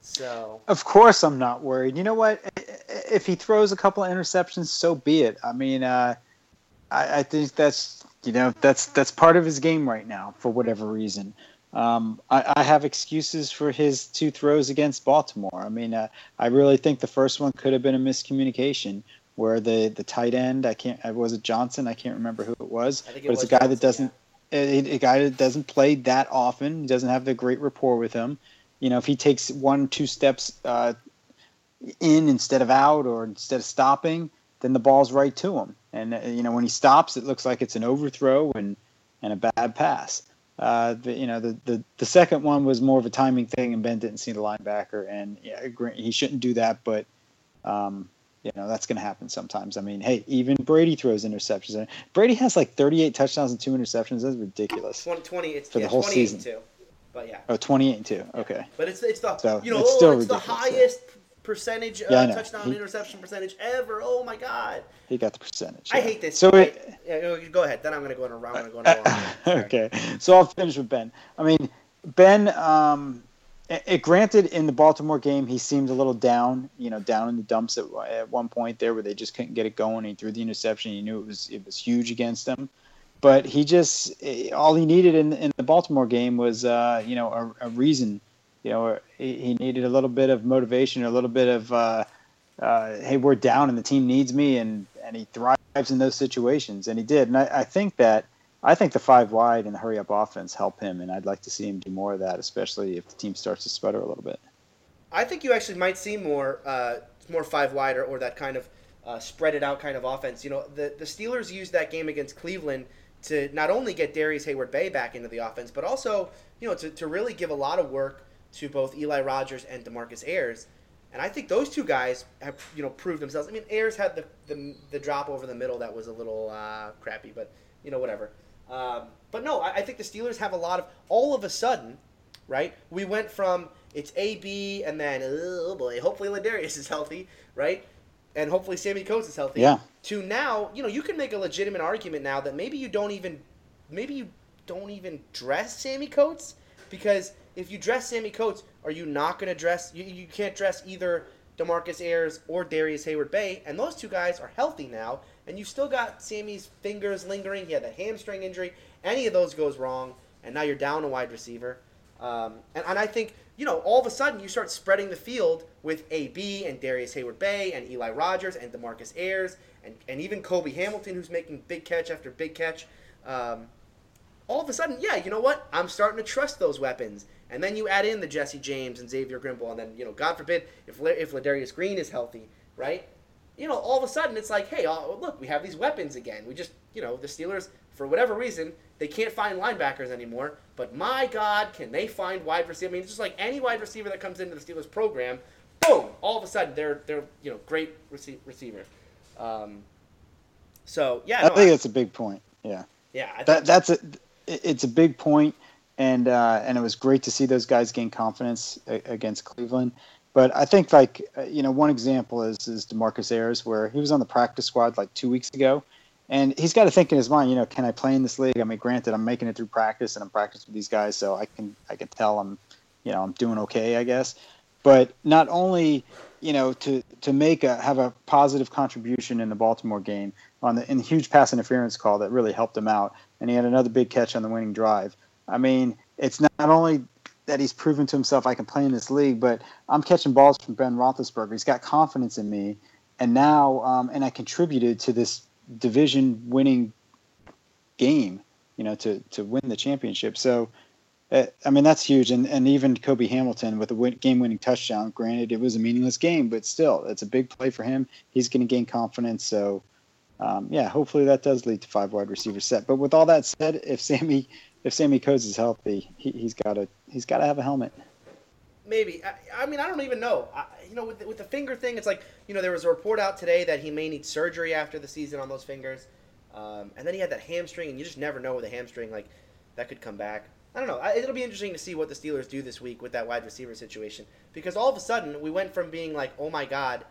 so Of course, I'm not worried. You know what? If he throws a couple of interceptions, so be it. I mean, uh, I, I think that's you know that's that's part of his game right now for whatever reason. Um, I, I have excuses for his two throws against Baltimore. I mean, uh, I really think the first one could have been a miscommunication where the the tight end I can't was it Johnson I can't remember who it was, I it but it's was a guy that doesn't a, a guy that doesn't play that often. He doesn't have the great rapport with him. You know, if he takes one two steps uh, in instead of out or instead of stopping, then the ball's right to him. And uh, you know, when he stops, it looks like it's an overthrow and and a bad pass. Uh, the, you know, the, the the second one was more of a timing thing, and Ben didn't see the linebacker, and yeah, he shouldn't do that. But um, you know, that's going to happen sometimes. I mean, hey, even Brady throws interceptions. Brady has like 38 touchdowns and two interceptions. That's ridiculous. 20, 20 it's For the whole 28 season. too. But yeah. Oh, 28 and two. Okay. But it's it's the So, you know it's oh, still it's the yeah. highest percentage uh, Yeah, touchdown He- interception percentage ever. Oh my god. He got the percentage. I hate this. So I- it, yeah, go- ahead. Then I'm gonna go on a round. I'm gonna go on a one. Okay, so I'll finish with Ben. I mean, Ben. Um, it, granted, in the Baltimore game, he seemed a little down. You know, down in the dumps at, at one point there, where they just couldn't get it going. He threw the interception. He knew it was it was huge against them, but he just eh, all he needed in in the Baltimore game was uh, you know a, a reason. You know, he, he needed a little bit of motivation, a little bit of. Uh, uh, hey, we're down and the team needs me, and and he thrives in those situations, and he did. And I, I think that I think the five wide and the hurry up offense help him, and I'd like to see him do more of that, especially if the team starts to sputter a little bit. I think you actually might see more uh, more five wide or, or that kind of uh, spread it out kind of offense. You know, the the Steelers used that game against Cleveland to not only get Darrius Heyward-Bey back into the offense, but also you know to, to really give a lot of work to both Eli Rogers and Demarcus Ayers. And I think those two guys have you know proved themselves. I mean, Ayers had the the, the drop over the middle that was a little uh, crappy, but you know whatever. Um, but no, I, I think the Steelers have a lot of. All of a sudden, right? We went from it's AB and then oh boy, hopefully Ladarius is healthy, right? And hopefully Sammy Coates is healthy. Yeah. To now, you know, you can make a legitimate argument now that maybe you don't even, maybe you don't even dress Sammy Coates because if you dress Sammy Coates, are you not going to dress? You, you can't dress either Demarcus Ayers or Darrius Heyward-Bey, and those two guys are healthy now, and you've still got Sammy's fingers lingering. He had a hamstring injury. Any of those goes wrong, and now you're down a wide receiver. Um, and, and I think, you know, all of a sudden you start spreading the field with AB and Darrius Heyward-Bey and Eli Rogers and Demarcus Ayers and, and even Cobi Hamilton, who's making big catch after big catch. Um, all of a sudden, yeah, you know what? I'm starting to trust those weapons. And then you add in the Jesse James and Xavier Grimble, and then, you know, God forbid, if, if Ladarius Green is healthy, right? You know, all of a sudden it's like, hey, oh, look, we have these weapons again. We just, you know, the Steelers, for whatever reason, they can't find linebackers anymore. But my God, can they find wide receiver? I mean, it's just like any wide receiver that comes into the Steelers program, boom, all of a sudden they're they're you know great rece- receiver. Um, so yeah, I no, think I- that's a big point. Yeah. yeah, I that that's a it's a big point, and uh, and it was great to see those guys gain confidence a- against Cleveland. But I think like uh, you know one example is is Demarcus Ayers where he was on the practice squad like two weeks ago, and he's got to think in his mind, you know, can I play in this league? I mean, granted, I'm making it through practice and I'm practicing with these guys, so I can I can tell I'm you know I'm doing okay, I guess. But not only you know to to make a have a positive contribution in the Baltimore game on the in the huge pass interference call that really helped him out, and he had another big catch on the winning drive. I mean, it's not only that he's proven to himself I can play in this league, but I'm catching balls from Ben Roethlisberger. He's got confidence in me, and now um, and I contributed to this division winning game, you know, to to win the championship. So Uh, I mean, that's huge. And, and even Cobi Hamilton with a win- game winning touchdown, granted, it was a meaningless game, but still, it's a big play for him. He's going to gain confidence. So, um, yeah, hopefully that does lead to five wide receiver set. But with all that said, if Sammy if Sammy Coates is healthy, he, he's got to he's got to have a helmet. Maybe. I, I mean, I don't even know. I, you know, with the, with the finger thing, it's like you know there was a report out today that he may need surgery after the season on those fingers, um, and then he had that hamstring, and you just never know with a hamstring like that could come back. I don't know. I, it'll be interesting to see what the Steelers do this week with that wide receiver situation because all of a sudden we went from being like, oh my god,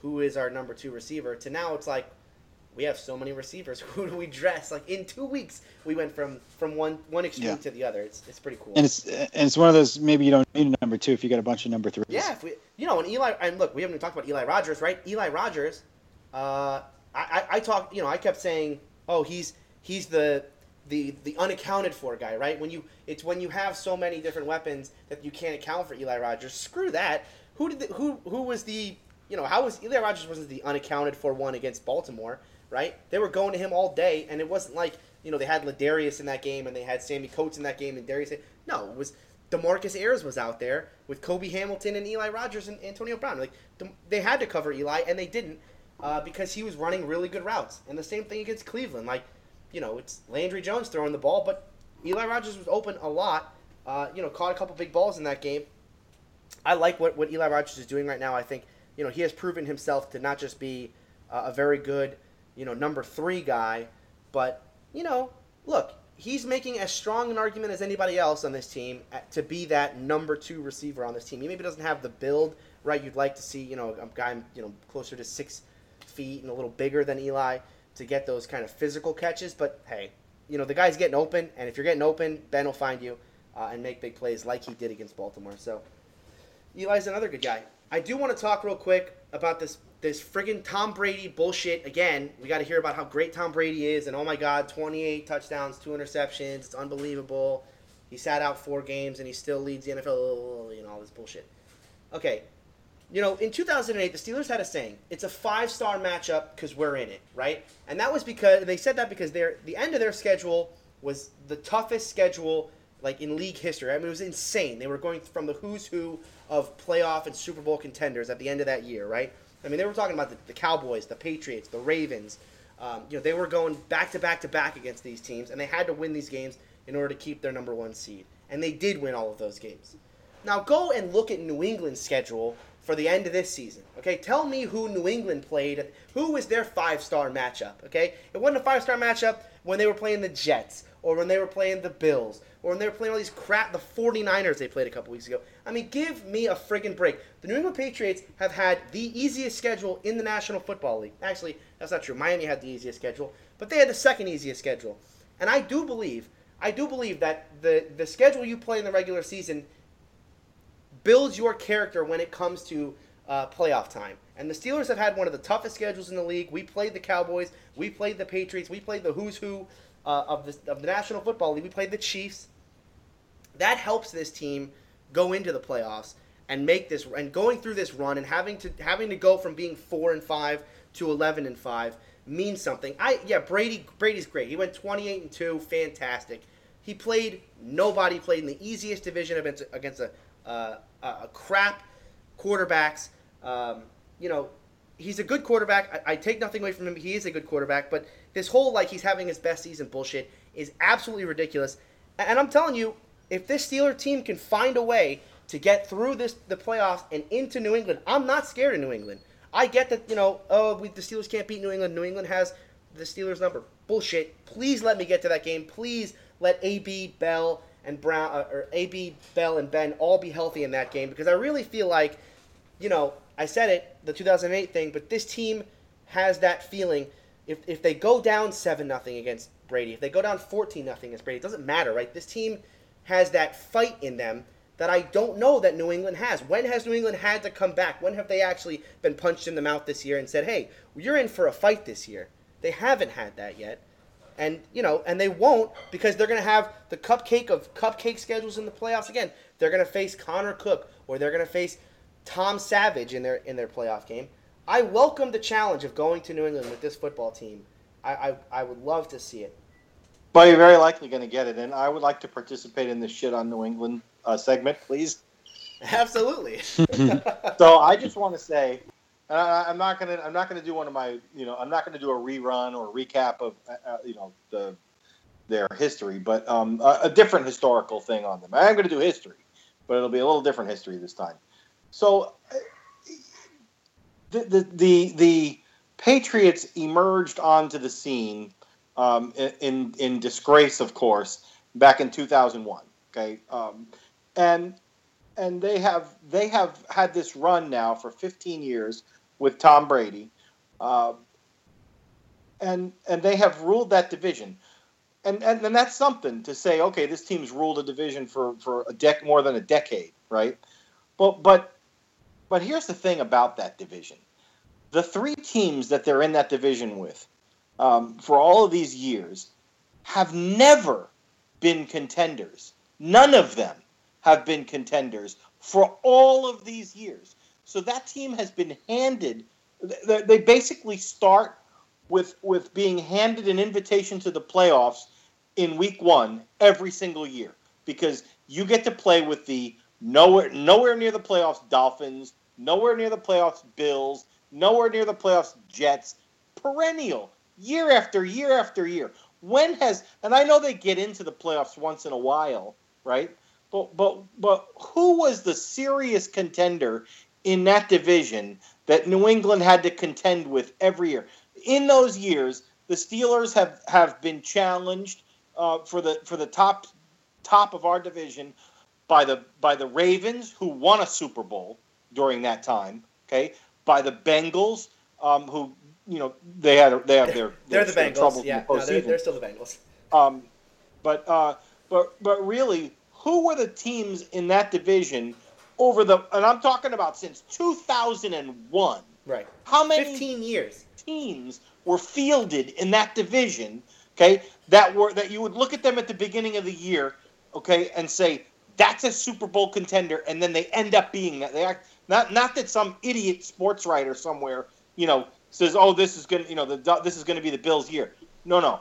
who is our number two receiver, to now it's like we have so many receivers. Who do we dress? Like in two weeks, we went from from one one extreme Yeah. to the other. It's it's pretty cool. And it's and it's one of those maybe you don't need a number two if you got a bunch of number threes. Yeah, if we, you know, and Eli, and look, we haven't even talked about Eli Rogers, right? Eli Rogers, uh, I, I, I talked, you know, I kept saying, oh, he's he's the the the unaccounted for guy, right? When you, it's when you have so many different weapons that you can't account for Eli Rogers. Screw that. Who did the, who who was the you know how was Eli Rogers wasn't the unaccounted for one against Baltimore, right? They were going to him all day, and it wasn't like you know they had Ladarius in that game and they had Sammy Coates in that game and Darrius. No, it was Demarcus Ayers was out there with Cobi Hamilton and Eli Rogers and Antonio Brown. Like they had to cover Eli and they didn't uh, because he was running really good routes. And the same thing against Cleveland. Like you know it's Landry Jones throwing the ball, but Eli Rogers was open a lot. Uh, you know caught a couple big balls in that game. I like what, what Eli Rogers is doing right now. I think you know he has proven himself to not just be uh, a very good you know number three guy, but you know look he's making as strong an argument as anybody else on this team to be that number two receiver on this team. He maybe doesn't have the build right you'd like to see. You know a guy you know closer to six feet and a little bigger than Eli to get those kind of physical catches. But hey, you know the guy's getting open, and if you're getting open, Ben will find you uh, and make big plays like he did against Baltimore. So. Eli's another good guy. I do want to talk real quick about this this friggin' Tom Brady bullshit again. We got to hear about how great Tom Brady is, and oh my God, 28 touchdowns, two interceptions. It's unbelievable. He sat out four games and he still leads the NFL. Know all this bullshit. Okay, you know in 2008 the Steelers had a saying: "It's a five star matchup because we're in it," right? And that was because they said that because their the end of their schedule was the toughest schedule like in league history. I mean, it was insane. They were going from the who's who of playoff and Super Bowl contenders at the end of that year, right? I mean, they were talking about the, the Cowboys, the Patriots, the Ravens. Um, you know, they were going back to back to back against these teams, and they had to win these games in order to keep their number one seed. And they did win all of those games. Now go and look at New England's schedule for the end of this season. Okay, tell me who New England played. Who was their five-star matchup? Okay, it wasn't a five-star matchup when they were playing the Jets or when they were playing the Bills or when they were playing all these crap. The 49ers they played a couple weeks ago. I mean, give me a friggin' break. The New England Patriots have had the easiest schedule in the National Football League. Actually, that's not true. Miami had the easiest schedule, but they had the second easiest schedule. And I do believe, I do believe that the the schedule you play in the regular season builds your character when it comes to uh, playoff time. And the Steelers have had one of the toughest schedules in the league. We played the Cowboys, we played the Patriots, we played the who's who uh, of the of the National Football League. We played the Chiefs. That helps this team go into the playoffs and make this and going through this run and having to having to go from being four and five to eleven and five means something. I yeah, Brady Brady's great. He went twenty eight and two, fantastic. He played nobody played in the easiest division against against a uh, a crap quarterbacks. Um, you know, he's a good quarterback. I, I take nothing away from him. He is a good quarterback, but this whole like he's having his best season bullshit is absolutely ridiculous. And I'm telling you, if this Steeler team can find a way to get through this the playoffs and into New England, I'm not scared of New England. I get that you know, oh, we, the Steelers can't beat New England. New England has the Steelers number. Bullshit. Please let me get to that game. Please let AB Bell and Brown uh, or AB Bell and Ben all be healthy in that game because I really feel like, you know, I said it, the 2008 thing, but this team has that feeling. If, if they go down seven nothing against Brady, if they go down 14 nothing against Brady, it doesn't matter, right? This team has that fight in them that I don't know that New England has. When has New England had to come back? When have they actually been punched in the mouth this year and said, "Hey, you're in for a fight this year"? They haven't had that yet. And you know, and they won't because they're going to have the cupcake of cupcake schedules in the playoffs again. They're going to face Connor Cook or they're going to face Tom Savage in their in their playoff game. I welcome the challenge of going to New England with this football team. I I, I would love to see it. But you're very likely going to get it, and I would like to participate in this shit on New England uh, segment, please. Absolutely. So I just want to say, and I, I'm not gonna, I'm not gonna do one of my, you know, I'm not gonna do a rerun or a recap of, uh, uh, you know, the their history, but um, a, a different historical thing on them. I am gonna do history, but it'll be a little different history this time. So uh, the the the, the Patriots emerged onto the scene um, in, in disgrace, of course, back in 2001. Okay, um, and and they have they have had this run now for 15 years with Tom Brady, uh, and and they have ruled that division, and, and and that's something to say. Okay, this team's ruled a division for for a dec more than a decade, right? But but but here's the thing about that division: the three teams that they're in that division with um, for all of these years have never been contenders. None of them have been contenders for all of these years. So that team has been handed. They basically start with with being handed an invitation to the playoffs in week one every single year because you get to play with the nowhere nowhere near the playoffs Dolphins, nowhere near the playoffs Bills, nowhere near the playoffs Jets, perennial year after year after year. When has and I know they get into the playoffs once in a while, right? But but but who was the serious contender in that division that New England had to contend with every year? In those years, the Steelers have have been challenged uh, for the for the top top of our division by the by the Ravens, who won a Super Bowl during that time. Okay, by the Bengals, um, who you know they had they have their they're the Bengals. in Yeah, the no, they're, they're still the Bengals. Um, but uh, but but really, who were the teams in that division over the? And I'm talking about since 2001. Right. How many 15 years. teams were fielded in that division? Okay, that were that you would look at them at the beginning of the year, okay, and say that's a Super Bowl contender, and then they end up being that. They act not not that some idiot sports writer somewhere, you know, says, "Oh, this is going to, you know, the this is going to be the Bills' year." No, no,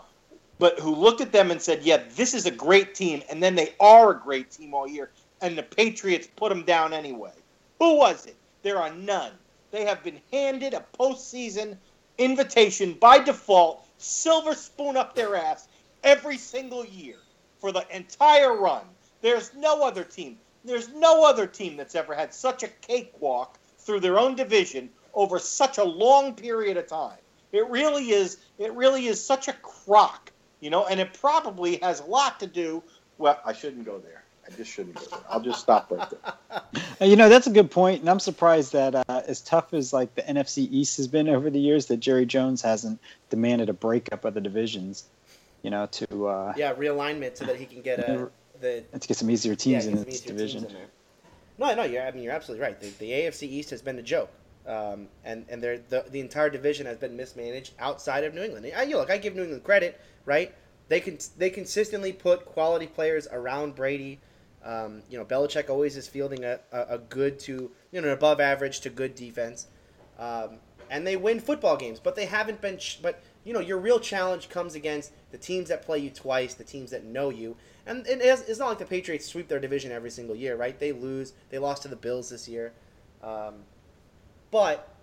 but who looked at them and said, "Yeah, this is a great team," and then they are a great team all year, and the Patriots put them down anyway. Who was it? There are none. They have been handed a postseason invitation by default, silver spoon up their ass every single year for the entire run. There's no other team. There's no other team that's ever had such a cakewalk through their own division over such a long period of time. It really is. It really is such a crock, you know, and it probably has a lot to do. Well, I shouldn't go there. I just shouldn't go there. I'll just stop right there. Uh, You know, that's a good point, and I'm surprised that uh, as tough as like the NFC East has been over the years, that Jerry Jones hasn't demanded a breakup of the divisions. You know, to uh, Yeah, realignment so that he can get a the to get some easier teams yeah, in get some this division. in. No, no, you're, I mean you're absolutely right. The, the AFC East has been a joke, um, and and the the entire division has been mismanaged outside of New England. I, you know, look, I give New England credit, right? They can they consistently put quality players around Brady. Um, you know, Belichick always is fielding a, a, a good to you know an above average to good defense, um, and they win football games. But they haven't been. But you know, your real challenge comes against the teams that play you twice, the teams that know you, and it is, it's not like the Patriots sweep their division every single year, right? They lose. They lost to the Bills this year, um, but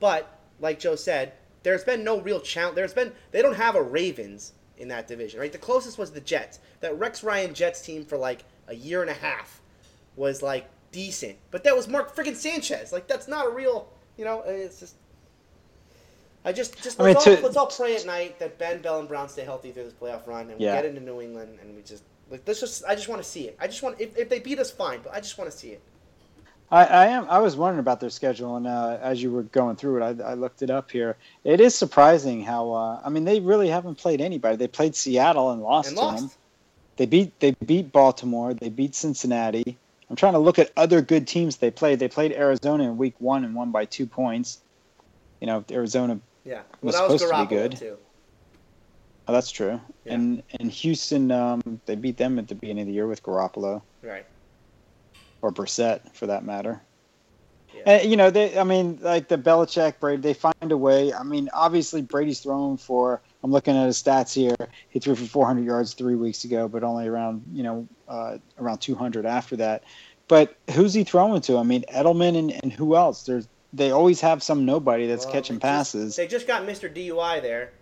but like Joe said, there's been no real challenge. There's been they don't have a Ravens in that division, right? The closest was the Jets. That Rex Ryan Jets team for like a year and a half was like decent, but that was Mark freaking Sanchez. Like that's not a real, you know. Eh, it's just. I just, just I mean, let's, all, to- let's all pray at night that Ben Bell and Brown stay healthy through this playoff run, and we get into New England, and we just like let's just. I just want to see it. I just want if, if they beat us, fine, but I just want to see it. I, I am. I was wondering about their schedule, and uh, as you were going through it, I, I looked it up here. It is surprising how. Uh, I mean, they really haven't played anybody. They played Seattle and lost And to lost. them. They beat. They beat Baltimore. They beat Cincinnati. I'm trying to look at other good teams they played. They played Arizona in Week One and won by two points. You know, Arizona. Yeah, Was well, that was supposed to be good. too. Oh, that's true. Yeah. And and Houston, um, they beat them at the beginning of the year with Garoppolo Right. Or Brissett, for that matter. Yeah. And, you know, they. I mean, like the Belichick Brady, they find a way. I mean, obviously Brady's thrown for, I'm looking at his stats here. He threw for 400 yards three weeks ago, but only around you know uh, around 200 after that. But who's he throwing to? I mean, Edelman and, and who else? There's they always have some nobody that's Well, catching they just- passes. They just got Mr. DUI there,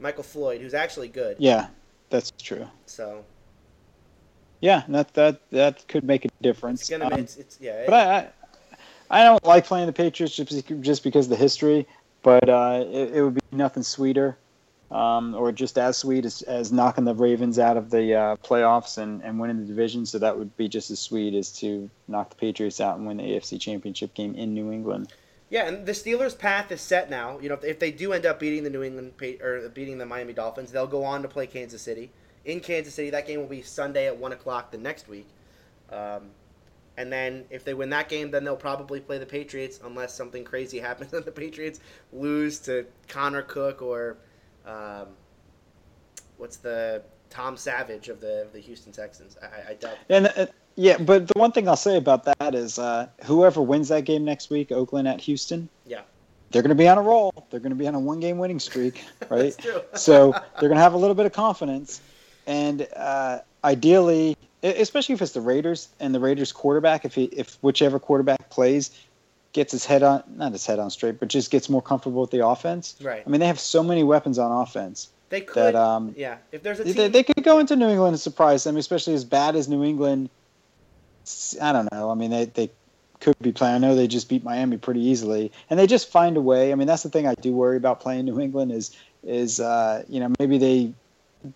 Michael Floyd, who's actually good. yeah, that's true. So Yeah, that that that could make a it's difference. gonna. Um, it's, it's yeah. but I, I don't like playing the Patriots just just because of the history. But uh, it, it would be nothing sweeter, um, or just as sweet as, as knocking the Ravens out of the uh, playoffs and, and winning the division. So that would be just as sweet as to knock the Patriots out and win the AFC Championship game in New England. Yeah, and the Steelers' path is set now. You know, if, if they do end up beating the New England or beating the Miami Dolphins, they'll go on to play Kansas City in Kansas City. That game will be Sunday at one o'clock the next week. Um, and then if they win that game, then they'll probably play the Patriots unless something crazy happens and the Patriots lose to Connor Cook or um, what's the Tom Savage of the of the Houston Texans. I, I doubt. And uh, yeah, but the one thing I'll say about that is uh, whoever wins that game next week, Oakland at Houston, Yeah, they're going to be on a roll. They're going to be on a one-game winning streak, right? So they're going to have a little bit of confidence, and uh, ideally, especially if it's the Raiders and the Raiders quarterback, if he, if whichever quarterback plays gets his head on not his head on straight, but just gets more comfortable with the offense. Right. I mean, they have so many weapons on offense they could. that um, yeah, if there's a they, team, they could go into New England and surprise them, especially as bad as New England. I don't know. I mean, they, they could be playing. I know they just beat Miami pretty easily, and they just find a way. I mean, that's the thing I do worry about playing New England is is uh, you know maybe they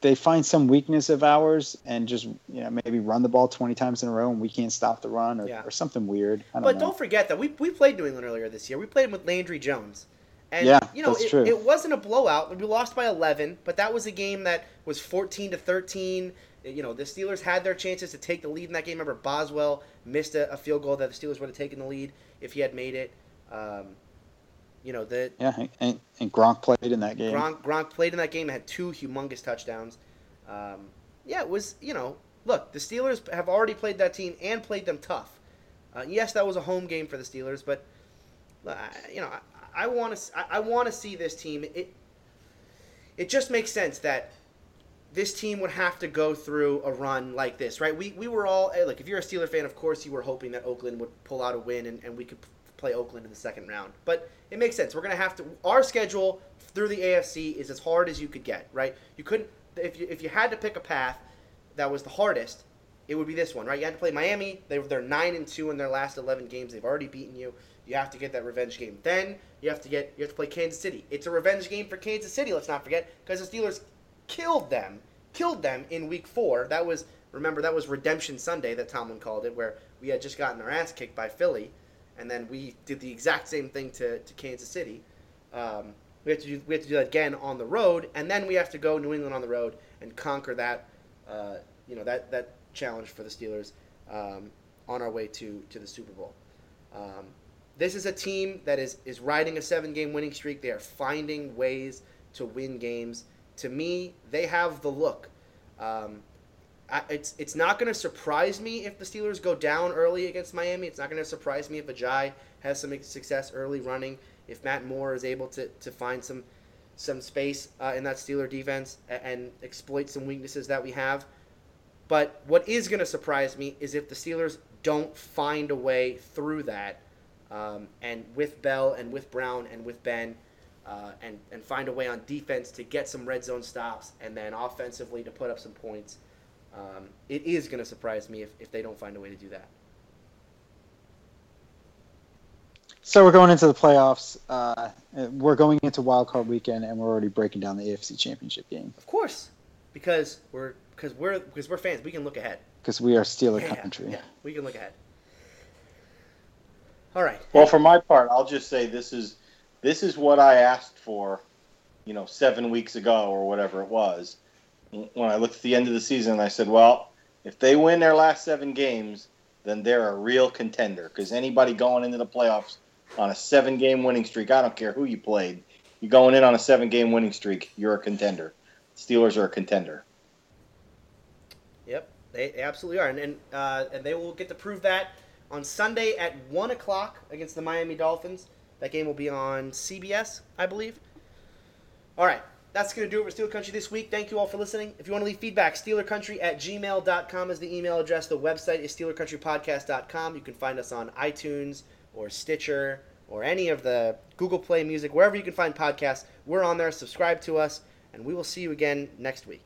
they find some weakness of ours and just you know maybe run the ball twenty times in a row and we can't stop the run or, Yeah. or something weird. Don't But know. don't forget that we, we played New England earlier this year. We played them with Landry Jones. And, Yeah, you know, that's it, true. it wasn't a blowout. We lost by 11, but that was a game that was 14 to 13. You know, the Steelers had their chances to take the lead in that game. Remember, Boswell missed a, a field goal that the Steelers would have taken the lead if he had made it. Um, you know, that. yeah, and, and Gronk played in that game. Gronk, Gronk played in that game, had two humongous touchdowns. Um, yeah, it was, you know, look, the Steelers have already played that team and played them tough. Uh, yes, that was a home game for the Steelers, but, uh, you know, I, I want to I, I want to see this team. It, it just makes sense that this team would have to go through a run like this, right? We, we were all, look, if you're a Steeler fan, of course you were hoping that Oakland would pull out a win and, and we could play Oakland in the second round. But it makes sense. We're going to have to, our schedule through the AFC is as hard as you could get, right? You couldn't, if you, if you had to pick a path that was the hardest, it would be this one, right? You had to play Miami. They, they're 9 and 2 in their last 11 games. They've already beaten you. You have to get that revenge game. Then you have to get you have to play Kansas City. It's a revenge game for Kansas City. Let's not forget because the Steelers killed them, killed them in Week Four. That was remember that was Redemption Sunday that Tomlin called it, where we had just gotten our ass kicked by Philly, and then we did the exact same thing to, to Kansas City. Um, we have to do we have to do that again on the road, and then we have to go New England on the road and conquer that uh, you know that that challenge for the Steelers um, on our way to to the Super Bowl. Um, this is a team that is is riding a seven game winning streak. They are finding ways to win games. To me, they have the look. Um, It's it's not going to surprise me if the Steelers go down early against Miami. It's not going to surprise me if Ajay has some success early running. If Matt Moore is able to, to find some some space uh, in that Steeler defense and, and exploit some weaknesses that we have. But what is going to surprise me is if the Steelers don't find a way through that, um, and with Bell and with Brown and with Ben, uh, and and find a way on defense to get some red zone stops, and then offensively to put up some points. Um, it is going to surprise me if, if they don't find a way to do that. So we're going into the playoffs. Uh, we're going into wild card weekend, and we're already breaking down the AFC Championship game Of course, because we're because we're because we're fans. We can look ahead. because we are Steeler Yeah, country. yeah, we can look ahead. All right. Well, for my part, I'll just say this is this is what I asked for, you know, seven weeks ago or whatever it was. When I looked at the end of the season, I said, well, if they win their last seven games, then they're a real contender. Because anybody going into the playoffs on a seven-game winning streak, I don't care who you played, you're going in on a seven-game winning streak, you're a contender. Steelers are a contender. Yep, they, absolutely are, and and, uh, and they will get to prove that on Sunday at one o'clock against the Miami Dolphins. That game will be on CBS, I believe. All right, that's going to do it for Steeler Country this week. Thank you all for listening. If you want to leave feedback, steelercountry at gmail.com is the email address. The website is steelercountrypodcast.com. You can find us on iTunes or Stitcher or any of the Google Play Music, wherever you can find podcasts. We're on there. Subscribe to us, and we will see you again next week.